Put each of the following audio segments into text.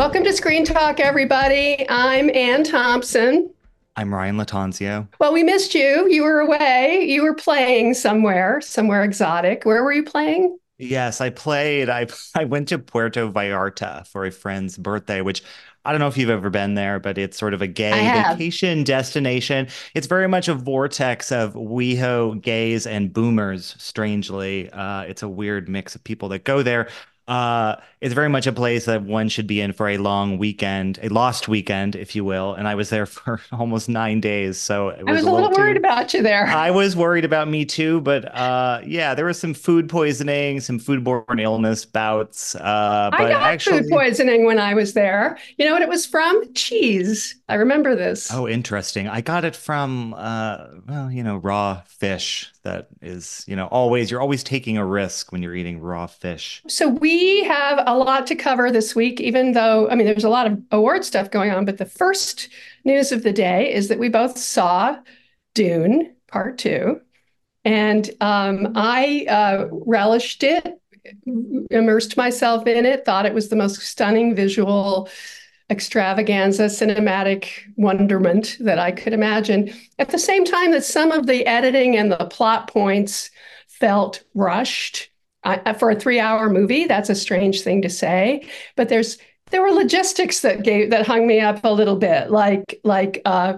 Welcome to Screen Talk, everybody. I'm Anne Thompson. I'm Ryan Lattanzio. Well, we missed you. You were away. You were playing somewhere, somewhere exotic. Where were you playing? Yes, I played. I I went to Puerto Vallarta for a friend's birthday, which I don't know if you've ever been there, but it's sort of a gay vacation destination. It's very much a vortex of WeHo gays and boomers, strangely. Uh, it's a weird mix of people that go there. Uh, it's very much a place that one should be in for a long weekend, a lost weekend, if you will. And I was there for almost nine days, so was I was a little, little worried too, about you there. I was worried about me too, but uh, yeah, there was some food poisoning, some foodborne illness bouts. Uh, I got actually, food poisoning when I was there. You know what it was from? Cheese. I remember this. Oh, interesting. I got it from, uh, well, you know, raw fish. That is, you know, always you're always taking a risk when you're eating raw fish. So we have a lot to cover this week, even though, I mean, there's a lot of award stuff going on. But the first news of the day is that we both saw Dune Part Two. And um, I uh, relished it, immersed myself in it, thought it was the most stunning visual extravaganza, cinematic wonderment that I could imagine. At the same time, that some of the editing and the plot points felt rushed I, for a three-hour movie, that's a strange thing to say, but there's there were logistics that gave that hung me up a little bit, like like uh,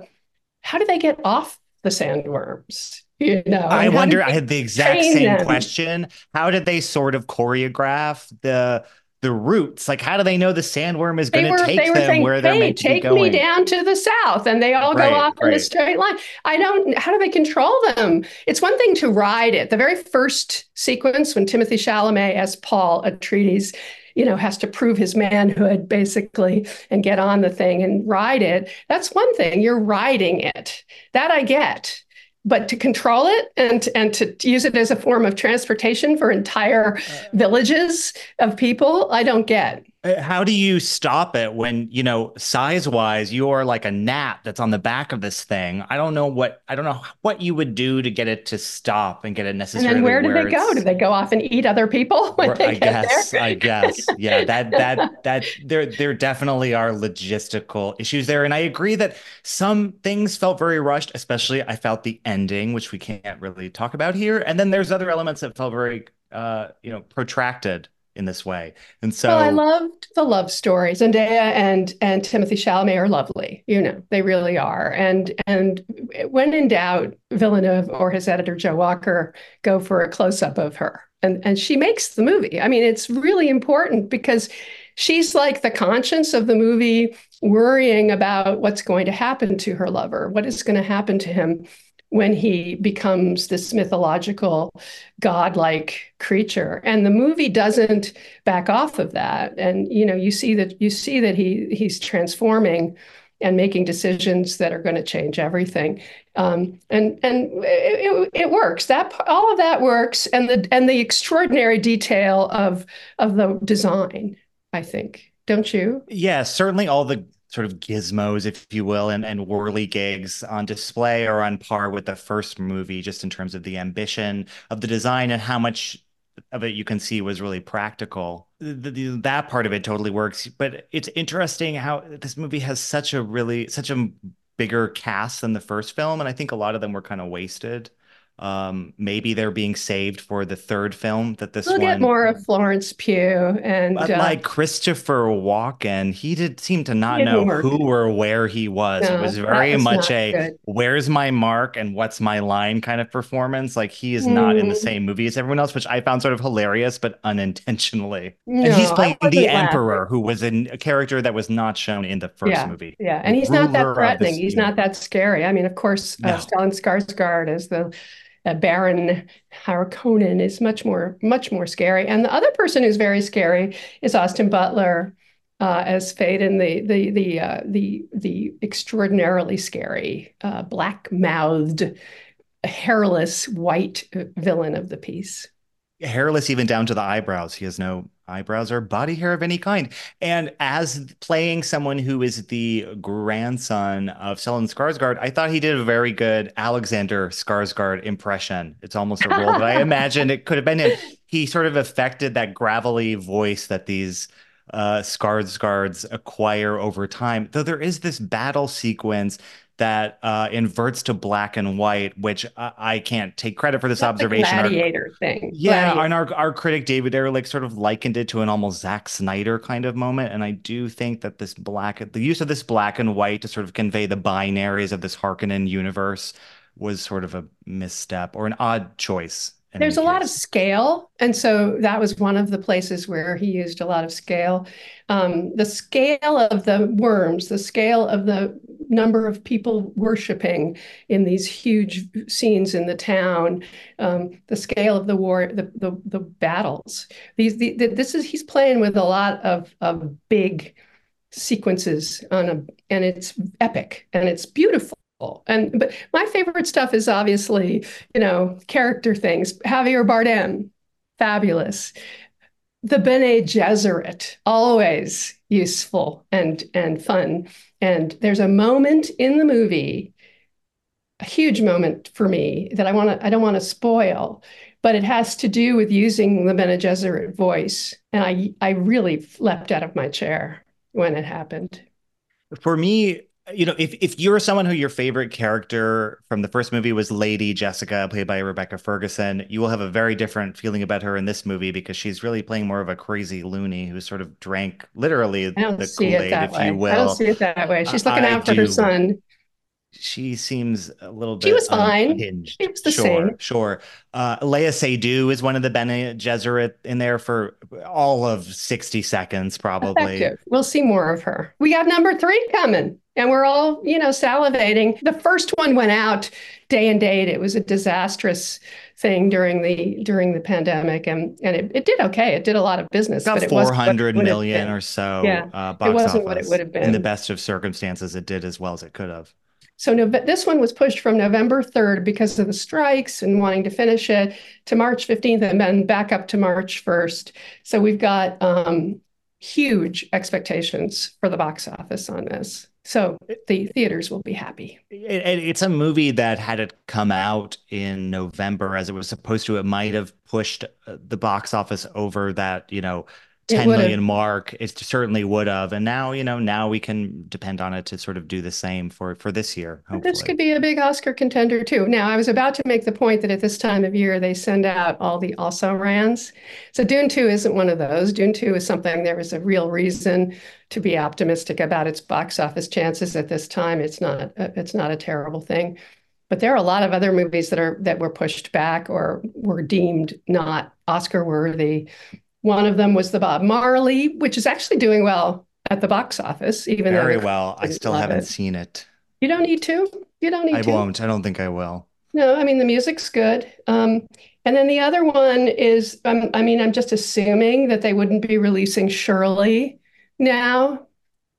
how do they get off the sandworms? You know, I wonder. I had the exact same them? question. How did they sort of choreograph the the roots. Like, how do they know the sandworm is going to take them saying, where they're hey, meant to take me down to the south, and they all right, go off right. in a straight line. I don't. How do they control them? It's one thing to ride it. The very first sequence when Timothée Chalamet as Paul Atreides you know has to prove his manhood basically and get on the thing and ride it that's one thing you're riding it that i get but to control it and and to use it as a form of transportation for entire villages of people i don't get how do you stop it when you know size wise you are like a gnat that's on the back of this thing? I don't know what i don't know what you would do to get it to stop and get it necessarily and then where, where do they go? do they go off and eat other people when they i get guess there? i guess. Yeah that that that there there definitely are logistical issues there. And i agree that some things felt very rushed especially i felt the ending which we can't really talk about here. And then there's other elements that felt very uh you know protracted in this way. And so well, I loved the love stories. Zendaya and and Timothée Chalamet are lovely. You know, they really are. And and when in doubt, Villeneuve or his editor Joe Walker go for a close up of her. And and she makes the movie. I mean, it's really important because she's like the conscience of the movie worrying about what's going to happen to her lover, what is going to happen to him when he becomes this mythological godlike creature. And the movie doesn't back off of that. And you know you see that you see that he he's transforming and making decisions that are going to change everything. Um, and and it, it, works. That all of that works and the and the extraordinary detail of of the design i think. Don't you? Yeah certainly all the sort of gizmos, if you will, and, and whirligigs on display or on par with the first movie, just in terms of the ambition of the design and how much of it you can see was really practical. The, the, that part of it totally works, but it's interesting how this movie has such a really such a bigger cast than the first film, and I think a lot of them were kind of wasted. Um, maybe they're being saved for the third film that this we'll one. get more of Florence Pugh and but uh, like Christopher Walken, he did seem to not know work. who or where he was. No, it was very was much a good. "Where's my mark and what's my line" kind of performance. Like he is mm. not in the mm. same movie as everyone else, which I found sort of hilarious, but unintentionally. No, and he's playing the Emperor, who was in a character that was not shown in the first yeah, movie. Yeah, and he's not that threatening. He's not that scary. I mean, of course, uh, no. uh, Stellan Skarsgård is the uh, Baron Harkonnen is much more much more scary. And the other person who's very scary is Austin Butler uh, as Faden, the the the uh, the the extraordinarily scary, uh, black mouthed, hairless white villain of the piece. Hairless even down to the eyebrows. He has no eyebrows or body hair of any kind. And as playing someone who is the grandson of Stellan Skarsgård, I thought he did a very good Alexander Skarsgård impression. It's almost a role that I imagined it could have been him. He sort of affected that gravelly voice that these uh, Skarsgårds acquire over time. Though there is this battle sequence that uh, inverts to black and white, which I, I can't take credit for this That's observation. gladiator our, thing. Yeah, gladiator. and our, our critic David Ehrlich sort of likened it to an almost Zack Snyder kind of moment. And I do think that this black, the use of this black and white to sort of convey the binaries of this Harkonnen universe was sort of a misstep or an odd choice there's a lot of scale. And so that was one of the places where he used a lot of scale. Um, the scale of the worms, the scale of the number of people worshiping in these huge scenes in the town, um, the scale of the war, the the, the battles. These the, the, this is he's playing with a lot of of big sequences on a and it's epic and it's beautiful and but my favorite stuff is obviously, you know, character things. Javier Bardem, fabulous. The Bene Gesserit, always useful and and fun. And there's a moment in the movie, a huge moment for me that I want to I don't want to spoil, but it has to do with using the Bene Gesserit voice. And I I really leapt out of my chair when it happened. For me, you know, if if you're someone who your favorite character from the first movie was Lady Jessica, played by Rebecca Ferguson, you will have a very different feeling about her in this movie because she's really playing more of a crazy loony who sort of drank literally the Kool Aid, if way. you will. I don't see it that way. She's looking I, out for her son she seems a little bit she was fine. unhinged. she was the sure same. sure. Uh Léa Seydoux is one of the Bene Gesserit in there for all of 60 seconds probably. Effective. we'll see more of her. We have number three coming and we're all you know salivating. The first one went out day and date. It was a disastrous thing during the during the pandemic and and it, it did okay. It did a lot of business About but it 400 million or so yeah uh, it wasn't what it would have been in the best of circumstances it did as well as it could have so this one was pushed from November 3rd because of the strikes and wanting to finish it to March 15th and then back up to March 1st. So we've got um, huge expectations for the box office on this. So the theaters will be happy. It, it's a movie that had it come out in November as it was supposed to, it might have pushed uh, the box office over that, you know, 10 million mark it certainly would have. And now you know now we can depend on it to sort of do the same for for this year hopefully. this could be a big oscar contender too. Now i was about to make the point that at this time of year they send out all the also rans. So dune 2 isn't one of those. Dune 2 is something there is a real reason to be optimistic about its box office chances at this time. It's not it's not a terrible thing. But there are a lot of other movies that are that were pushed back or were deemed not oscar worthy one of them was the Bob Marley, which is actually doing well at the box office, even very well. I still haven't it. seen it. You don't need to. You don't need I to. I won't. I don't think I will. No, I mean the music's good. Um, and then the other one is, um, I mean, I'm just assuming that they wouldn't be releasing Shirley now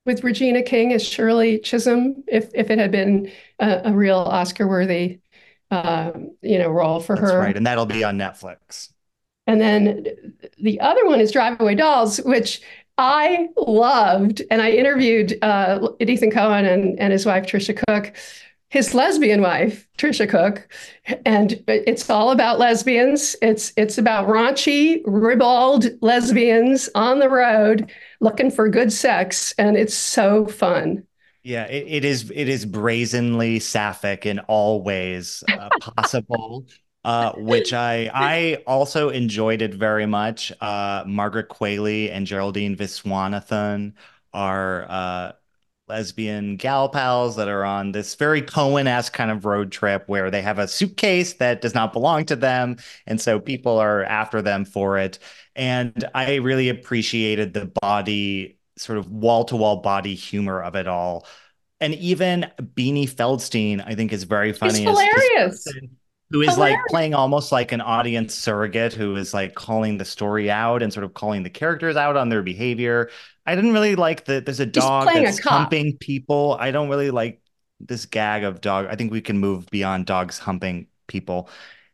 with Regina King as Shirley Chisholm if if it had been a, a real Oscar-worthy, uh, you know, role for That's her. Right, and that'll be on Netflix. And then the other one is Drive Away Dolls, which I loved. And I interviewed uh, Ethan Coen and, and his wife, Tricia Cooke, his lesbian wife, Tricia Cooke. And it's all about lesbians. It's, it's about raunchy, ribald lesbians on the road looking for good sex. And it's so fun. Yeah, it, it is. It is brazenly sapphic in all ways uh, possible uh, which I I also enjoyed it very much. Uh, Margaret Qualley and Geraldine Viswanathan are uh, lesbian gal pals that are on this very Coen-esque kind of road trip where they have a suitcase that does not belong to them, and so people are after them for it. And I really appreciated the body, sort of wall-to-wall body humor of it all. And even Beanie Feldstein, I think, is very funny. He's hilarious who is Hilarious. like playing almost like an audience surrogate who is like calling the story out and sort of calling the characters out on their behavior. I didn't really like that there's a dog that's a humping people. I don't really like this gag of dog. I think we can move beyond dogs humping people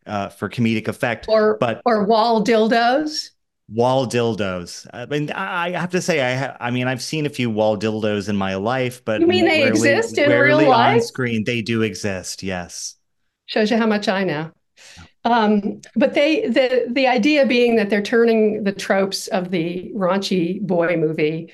uh, for comedic effect. Or but or wall dildos. Wall dildos. I mean, I have to say, I ha- I mean, I've seen a few wall dildos in my life, but you mean they rarely, exist in real life? On screen, they do exist. Yes. Shows you how much I know. Um, but they the the idea being that they're turning the tropes of the raunchy boy movie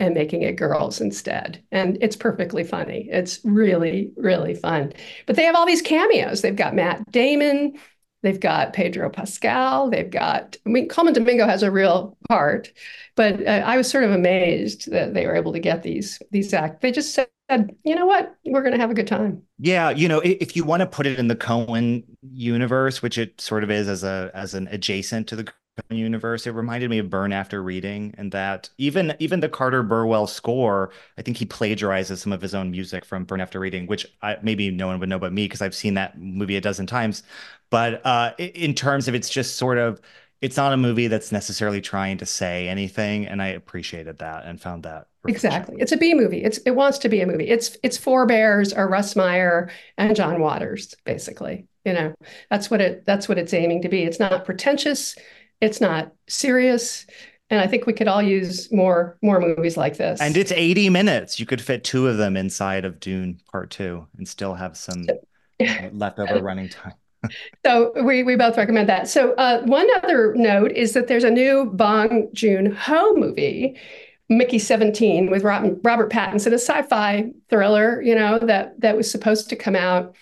and making it girls instead. And it's perfectly funny. It's really, really fun. But they have all these cameos. They've got Matt Damon, they've got Pedro Pascal, they've got, I mean, Colman Domingo has a real part, but uh, I was sort of amazed that they were able to get these, these act. They just said, you know what, we're going to have a good time. Yeah, you know, if you want to put it in the Coen universe, which it sort of is as a as an adjacent to the Coen universe. It reminded me of Burn After Reading, and that even even the Carter Burwell score, I think he plagiarizes some of his own music from Burn After Reading, which I, maybe no one would know but me because I've seen that movie a dozen times. But uh, in terms of it's just sort of it's not a movie that's necessarily trying to say anything, and I appreciated that and found that exactly. It's a B movie. It's it wants to be a movie. It's it's Four Bears or Russ Meyer and John Waters, basically. You know, that's what it that's what it's aiming to be. It's not pretentious it's not serious and I think we could all use more more movies like this. And it's 80 minutes. You could fit two of them inside of Dune Part 2 and still have some leftover running time. So we we both recommend that. So uh, one other note is that there's a new Bong Joon Ho movie, Mickey 17, with Robert, Robert Pattinson, a sci-fi thriller, you know, that that was supposed to come out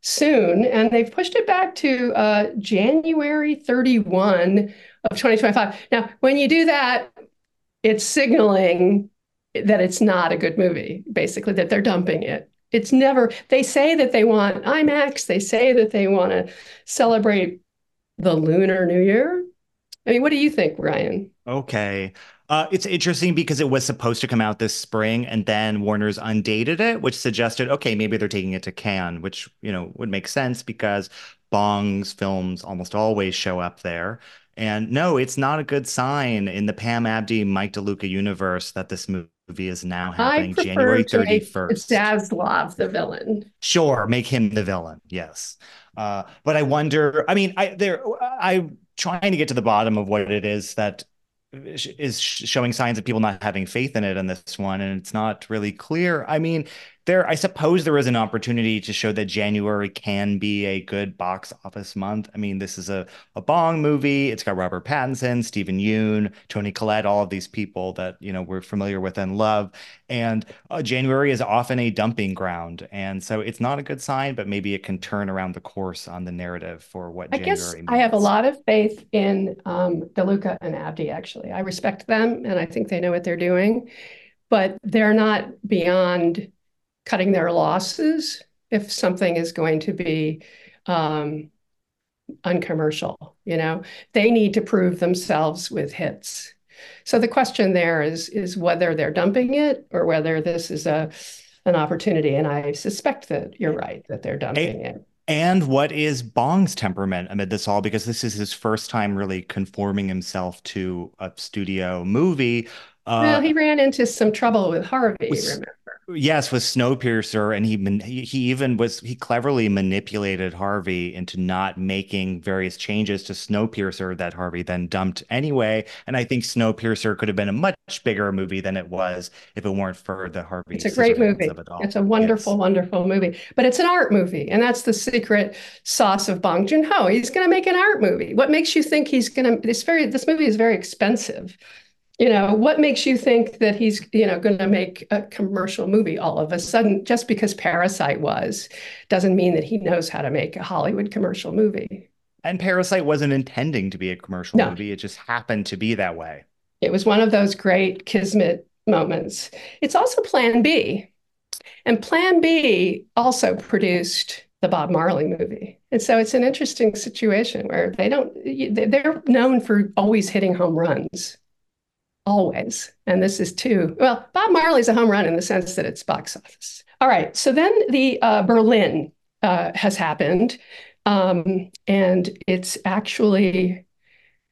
soon, and they've pushed it back to uh, January 31 of 2025. Now, when you do that, it's signaling that it's not a good movie, basically, that they're dumping it. It's never, they say that they want IMAX, they say that they want to celebrate the Lunar New Year. I mean, what do you think, Ryan? Okay. Uh, it's interesting because it was supposed to come out this spring, and then Warner's undated it, which suggested, okay, maybe they're taking it to Cannes, which you know would make sense because Bong's films almost always show up there. And no, it's not a good sign in the Pam Abdy, Mike DeLuca universe that this movie is now happening January 31st. Zaslav the villain. Sure, make him the villain. Yes. Uh, but I wonder, I mean, I there I'm trying to get to the bottom of what it is that is showing signs of people not having faith in it in this one and it's not really clear i mean there i suppose there is an opportunity to show that january can be a good box office month. I mean this is a, a bong movie. It's got robert pattinson Steven Yeun Toni Collette all of these people that you know we're familiar with and love. And uh, january is often a dumping ground. And so it's not a good sign but maybe it can turn around the course on the narrative for what i january guess means. i have a lot of faith in um, deluca and Abdy, actually. I respect them and i think they know what they're doing but they're not beyond cutting their losses if something is going to be um, uncommercial. You know, they need to prove themselves with hits. So the question there is is whether they're dumping it or whether this is a an opportunity. And I suspect that you're right that they're dumping it. And what is Bong's temperament amid this all? Because this is his first time really conforming himself to a studio movie. Uh, well, he ran into some trouble with Harvey. Remember? Yes, with Snowpiercer, and he he even was he cleverly manipulated Harvey into not making various changes to Snowpiercer that Harvey then dumped anyway. And I think Snowpiercer could have been a much bigger movie than it was if it weren't for the Harvey. It's a great movie. It it's a wonderful, wonderful movie. But it's an art movie, and that's the secret sauce of Bong Joon Ho. He's going to make an art movie. What makes you think he's going to? This very this movie is very expensive you know what makes you think that he's you know going to make a commercial movie all of a sudden? Just because parasite was doesn't mean that he knows how to make a hollywood commercial movie. And parasite wasn't intending to be a commercial no. movie. It just happened to be that way. It was one of those great kismet moments. It's also plan b. And plan b also produced the bob marley movie. And so it's an interesting situation where they don't they're known for always hitting home runs always. And this is too, well, Bob Marley's a home run in the sense that it's box office. All right. So then the uh, Berlin uh, has happened. Um, and it's actually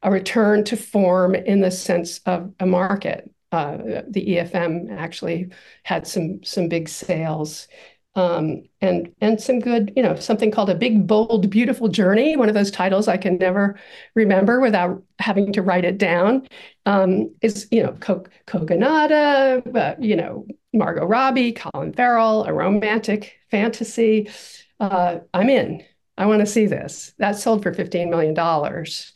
a return to form in the sense of a market. Uh, the EFM actually had some some big sales um, and and some good, you know, something called a big, bold, beautiful journey. One of those titles I can never remember without having to write it down. Um, is you know, Kogonada, uh, you know, Margot Robbie, Colin Farrell, a romantic fantasy. Uh, I'm in. I want to see this. That sold for fifteen million dollars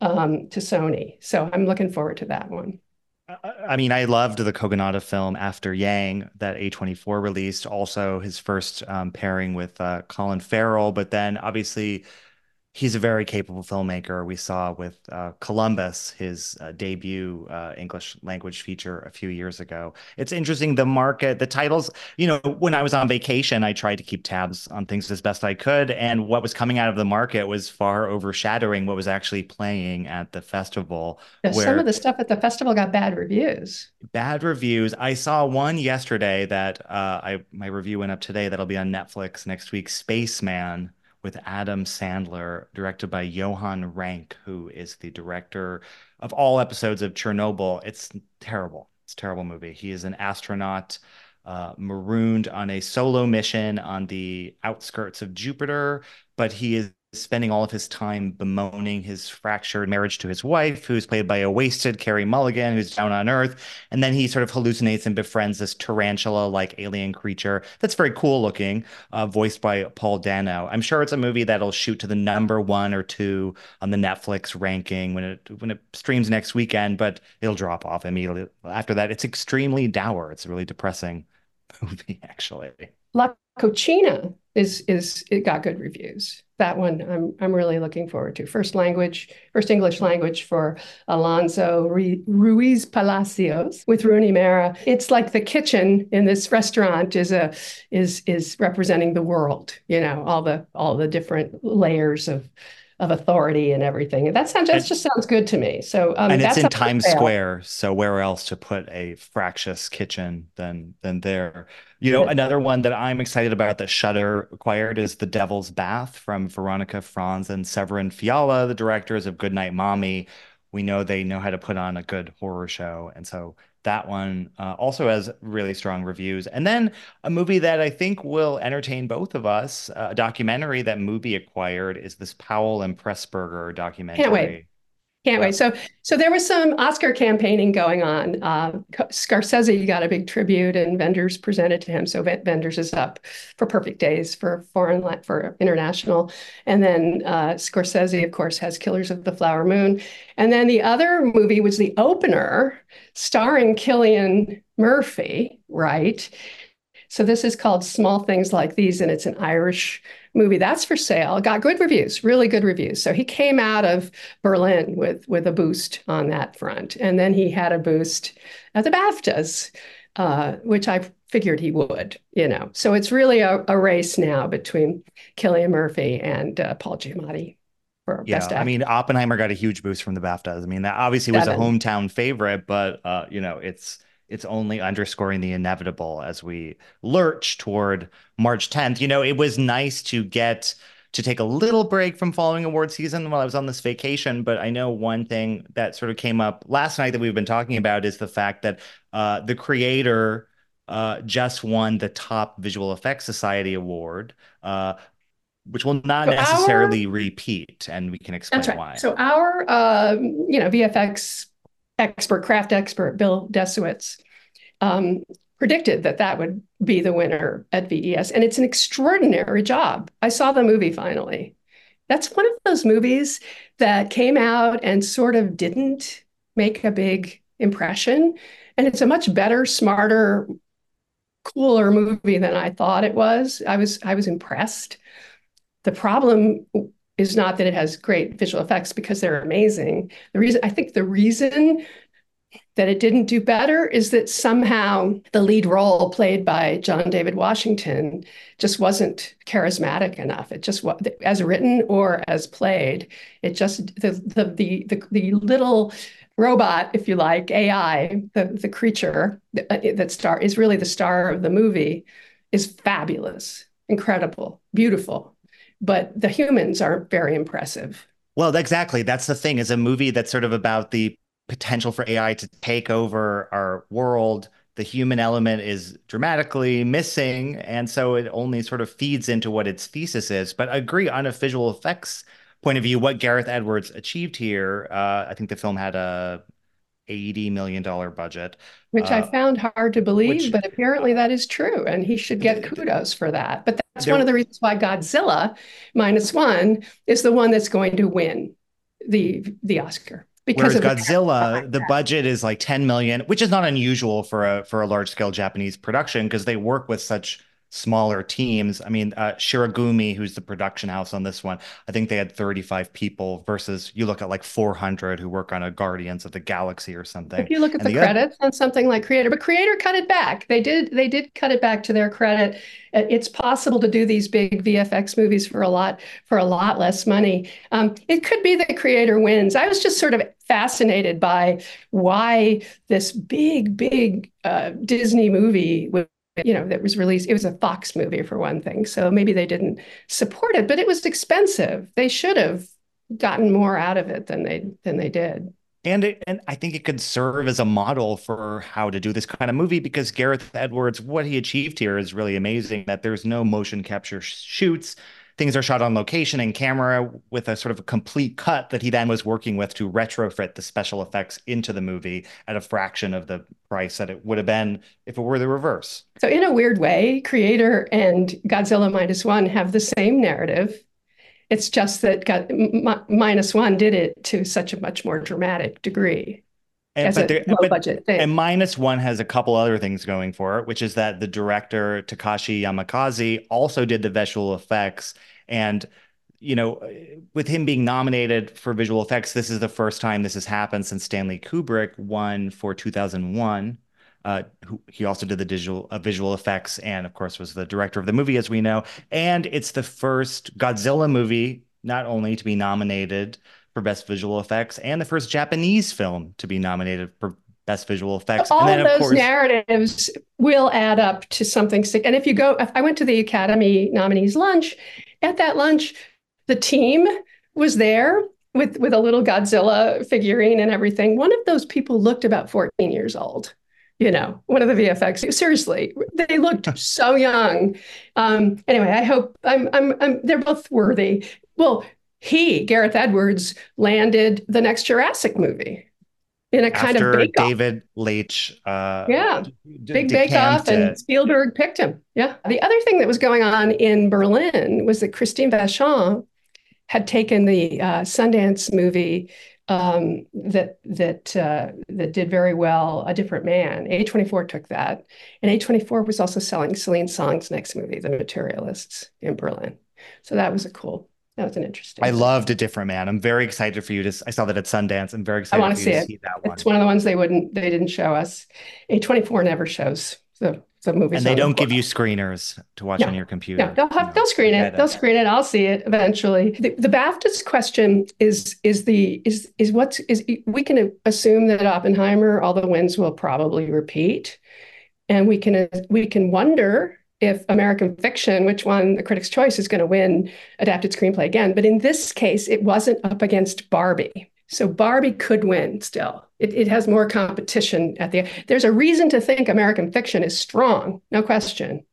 um, to Sony, so I'm looking forward to that one. I mean, I loved the Kogonada film After Yang that A24 released. Also, his first um, pairing with uh, Colin Farrell, but then obviously he's a very capable filmmaker. We saw with uh, Columbus, his uh, debut uh, English language feature a few years ago. It's interesting the market, the titles. You know, when I was on vacation, I tried to keep tabs on things as best I could, and what was coming out of the market was far overshadowing what was actually playing at the festival. Yeah, some of the stuff at the festival got bad reviews. Bad reviews. I saw one yesterday that uh, I my review went up today. That'll be on Netflix next week. Spaceman with Adam Sandler, directed by Johan Renck, who is the director of all episodes of Chernobyl. It's terrible. It's a terrible movie. He is an astronaut uh, marooned on a solo mission on the outskirts of Jupiter, but he is spending all of his time bemoaning his fractured marriage to his wife, who's played by a wasted Carey Mulligan, who's down on Earth. And then he sort of hallucinates and befriends this tarantula like alien creature that's very cool looking, uh, voiced by Paul Dano. I'm sure it's a movie that'll shoot to the number one or two on the Netflix ranking when it when it streams next weekend, but it'll drop off immediately after that. It's extremely dour. It's a really depressing movie, actually. La Cocina is is it got good reviews. That one I'm I'm really looking forward to. First language, first English language for Alonso Ruiz Palacios with Rooney Mara. It's like the kitchen in this restaurant is a is is representing the world. You know all the all the different layers of of authority and everything. That sounds that just sounds good to me. So um, and it's in Times Square, so where else to put a fractious kitchen than than there? You know, another one that I'm excited about that Shudder acquired is The Devil's Bath from Veronika Franz and Severin Fiala, the directors of Goodnight Mommy. We know they know how to put on a good horror show, and so that one uh, also has really strong reviews. And then a movie that I think will entertain both of us, uh, a documentary that Mubi acquired is this Powell and Pressburger documentary. Can't wait. Can't wait. So, so there was some Oscar campaigning going on. Uh, Scorsese got a big tribute, and Wenders presented to him. So Wenders is up for Perfect Days for foreign for international, and then uh, Scorsese, of course, has Killers of the Flower Moon, and then the other movie was the opener, starring Cillian Murphy, right? So this is called Small Things Like These, and it's an Irish movie. That's for sale. Got good reviews, really good reviews. So he came out of Berlin with with a boost on that front, and then he had a boost at the BAFTAs, uh, which I figured he would. You know, so it's really a, a race now between Cillian Murphy and uh, Paul Giamatti. yeah, I mean, Oppenheimer got a huge boost from the BAFTAs. I mean, that obviously was a hometown favorite, but uh, you know, it's it's only underscoring the inevitable as we lurch toward March 10th. You know, it was nice to get to take a little break from following award season while I was on this vacation. But I know one thing that sort of came up last night that we've been talking about is the fact that uh, the creator uh, just won the top Visual Effects Society award. Uh, which will not so necessarily our, repeat, and we can explain right. why. So our, um, you know, VFX expert, craft expert Bill Desowitz, um, predicted that that would be the winner at VES. And it's an extraordinary job. I saw the movie finally. That's one of those movies that came out and sort of didn't make a big impression. And it's a much better, smarter, cooler movie than I thought it was. I was I was impressed. The problem is not that it has great visual effects because they're amazing. The reason I think the reason that it didn't do better is that somehow the lead role played by John David Washington just wasn't charismatic enough. It just as written or as played. It just the the the the, the little robot, if you like, AI, the the creature that, uh, that star is really the star of the movie, is fabulous, incredible, beautiful but the humans aren't very impressive. Well, exactly. That's the thing. Is a movie that's sort of about the potential for AI to take over our world. The human element is dramatically missing, and so it only sort of feeds into what its thesis is. But I agree on a visual effects point of view, what Gareth Edwards achieved here. Uh, I think the film had a $80 million budget. Which uh, I found hard to believe, which, but apparently that is true. And he should get kudos for that. But that's there, one of the reasons why Godzilla minus one is the one that's going to win the the Oscar. Because Whereas Godzilla, the budget is like 10 million, which is not unusual for a for a large scale Japanese production because they work with such smaller teams. I mean, uh, Shirogumi, who's the production house on this one, I think they had 35 people versus you look at like 400 who work on a Guardians of the Galaxy or something. If you look at the, the, credits other- on something like Creator, but Creator cut it back. They did they did cut it back to their credit. Uh, it's possible to do these big VFX movies for a lot for a lot less money. Um, it could be the Creator wins. I was just sort of fascinated by why this big big uh, Disney movie you know that was released it was a fox movie for one thing so maybe they didn't support it but it was expensive they should have gotten more out of it than they than they did and it, and I think it could serve as a model for how to do this kind of movie because Gareth Edwards, what he achieved here is really amazing. That there's no motion capture shoots, things are shot on location and camera with a sort of a complete cut that he then was working with to retrofit the special effects into the movie at a fraction of the price that it would have been if it were the reverse. So, in a weird way, Creator and Godzilla Minus One have the same narrative. It's just that God, M- Minus One did it to such a much more dramatic degree. And, but there, but, budget thing. and minus one has a couple other things going for it, which is that the director Takashi Yamazaki also did the visual effects, and you know, with him being nominated for visual effects, this is the first time this has happened since Stanley Kubrick won for 2001. Uh, who, he also did the digital uh, visual effects and, of course, was the director of the movie, as we know. And it's the first Godzilla movie not only to be nominated for Best Visual Effects and the first Japanese film to be nominated for Best Visual Effects. All and then, those course, narratives will add up to something. And if you go, I went to the Academy nominees lunch. At that lunch, the team was there with with a little Godzilla figurine and everything. One of those people looked about 14 years old. You know, one of the VFX. Seriously, they looked so young. Um, anyway, I hope I'm, I'm, I'm. They're both worthy. Well, he, Gareth Edwards, landed the next Jurassic movie in a kind After of David Leitch. Uh, yeah, d- big bake off, and Spielberg picked him. Yeah. The other thing that was going on in Berlin was that Christine Vachon had taken the uh, Sundance movie um, that that uh, that did very well, A Different Man. A24 took that, and A24 was also selling Celine Song's next movie, The Materialists, in Berlin. So that was a cool that was an interesting. I loved a different man. I'm very excited for you to. I saw that at Sundance. I'm very excited. I want to see it. See that one. It's one of the ones they wouldn't. They didn't show us. A24 never shows the the movie. And they don't give you screeners to watch no, on your computer. No, they'll have, they'll screen it. They'll screen it. I'll see it eventually. The, the BAFTA's question is is the is is what is we can assume that Oppenheimer all the wins will probably repeat, and we can we can wonder if American fiction, which won the Critics' Choice, is going to win adapted screenplay again. But in this case, it wasn't up against Barbie. So Barbie could win still. It, it has more competition at the there's a reason to think American fiction is strong, no question.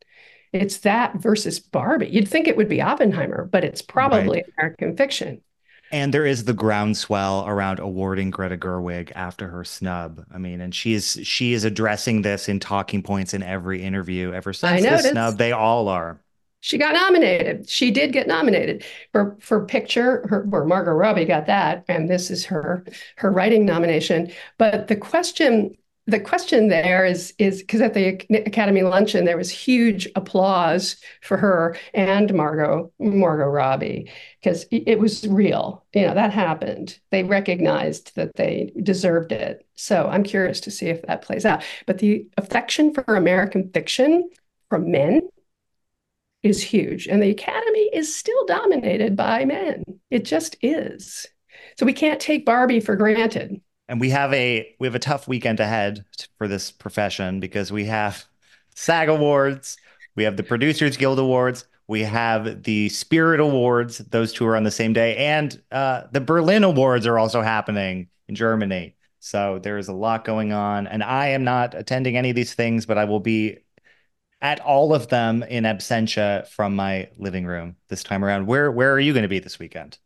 It's that versus Barbie. You'd think it would be Oppenheimer, but it's probably right. American fiction. And there is the groundswell around awarding Greta Gerwig after her snub. I mean, and she is she is addressing this in talking points in every interview ever since the snub. They all are. She got nominated. She did get nominated for for picture. Her, where Margot Robbie got that, and this is her her writing nomination. But the question the question there is is because at the Academy luncheon there was huge applause for her and Margot Margot Robbie because it was real. You know that happened. They recognized that they deserved it. So I'm curious to see if that plays out. But the affection for American fiction from men is huge, and the Academy is still dominated by men. It just is. So we can't take Barbie for granted and we have a we have a tough weekend ahead for this profession because we have SAG awards, we have the Producers Guild awards, We have the Spirit Awards; those two are on the same day, and uh, the Berlin Awards are also happening in Germany. So there's a lot going on, and I am not attending any of these things, but I will be at all of them in absentia from my living room this time around. Where where are you going to be this weekend?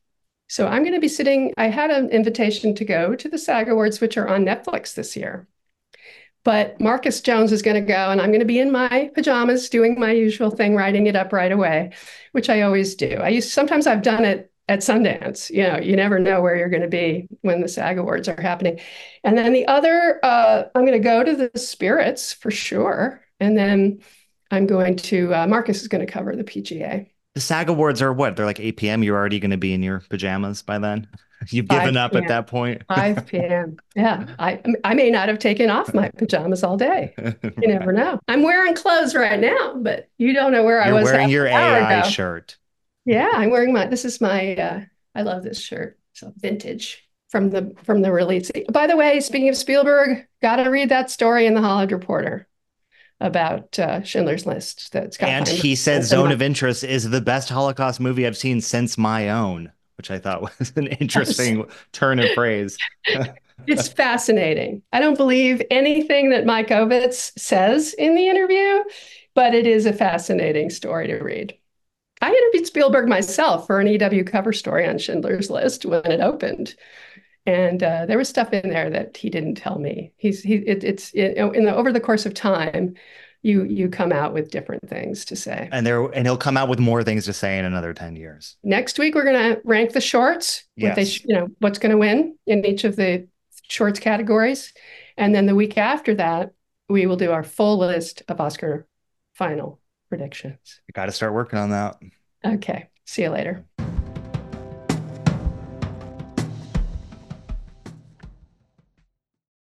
So I'm going to be sitting. I had an invitation to go to the SAG Awards, which are on Netflix this year. But Marcus Jones is going to go, and I'm going to be in my pajamas doing my usual thing, writing it up right away, which I always do. I use sometimes I've done it at Sundance. You know, you never know where you're going to be when the SAG Awards are happening. And then the other, uh, I'm going to go to the Spirits for sure, and then I'm going to, uh, Marcus is going to cover the PGA. The SAG Awards are what? They're like 8 p.m. You're already going to be in your pajamas by then. You've given up at that point. 5 p.m. Yeah. I I may not have taken off my pajamas all day. You never know. I'm wearing clothes right now, but you don't know where You're I was. wearing your AI ago. shirt. Yeah, I'm wearing my this is my uh I love this shirt. So vintage from the from the release. By the way, speaking of Spielberg, gotta read that story in the Hollywood Reporter about uh, Schindler's List. That's and he said Zone of Interest is the best Holocaust movie I've seen since my own, which I thought was an interesting turn of phrase. it's fascinating. I don't believe anything that Mike Ovitz says in the interview, but it is a fascinating story to read. I interviewed Spielberg myself for an EW cover story on Schindler's List when it opened and uh, there was stuff in there that he didn't tell me. He's he it, it's it, in the over the course of time, you you come out with different things to say. And there and he'll come out with more things to say in another ten years. Next week we're going to rank the shorts. Yes. What they you know what's going to win in each of the shorts categories, and then the week after that we will do our full list of Oscar final predictions. You got to start working on that. Okay. See you later.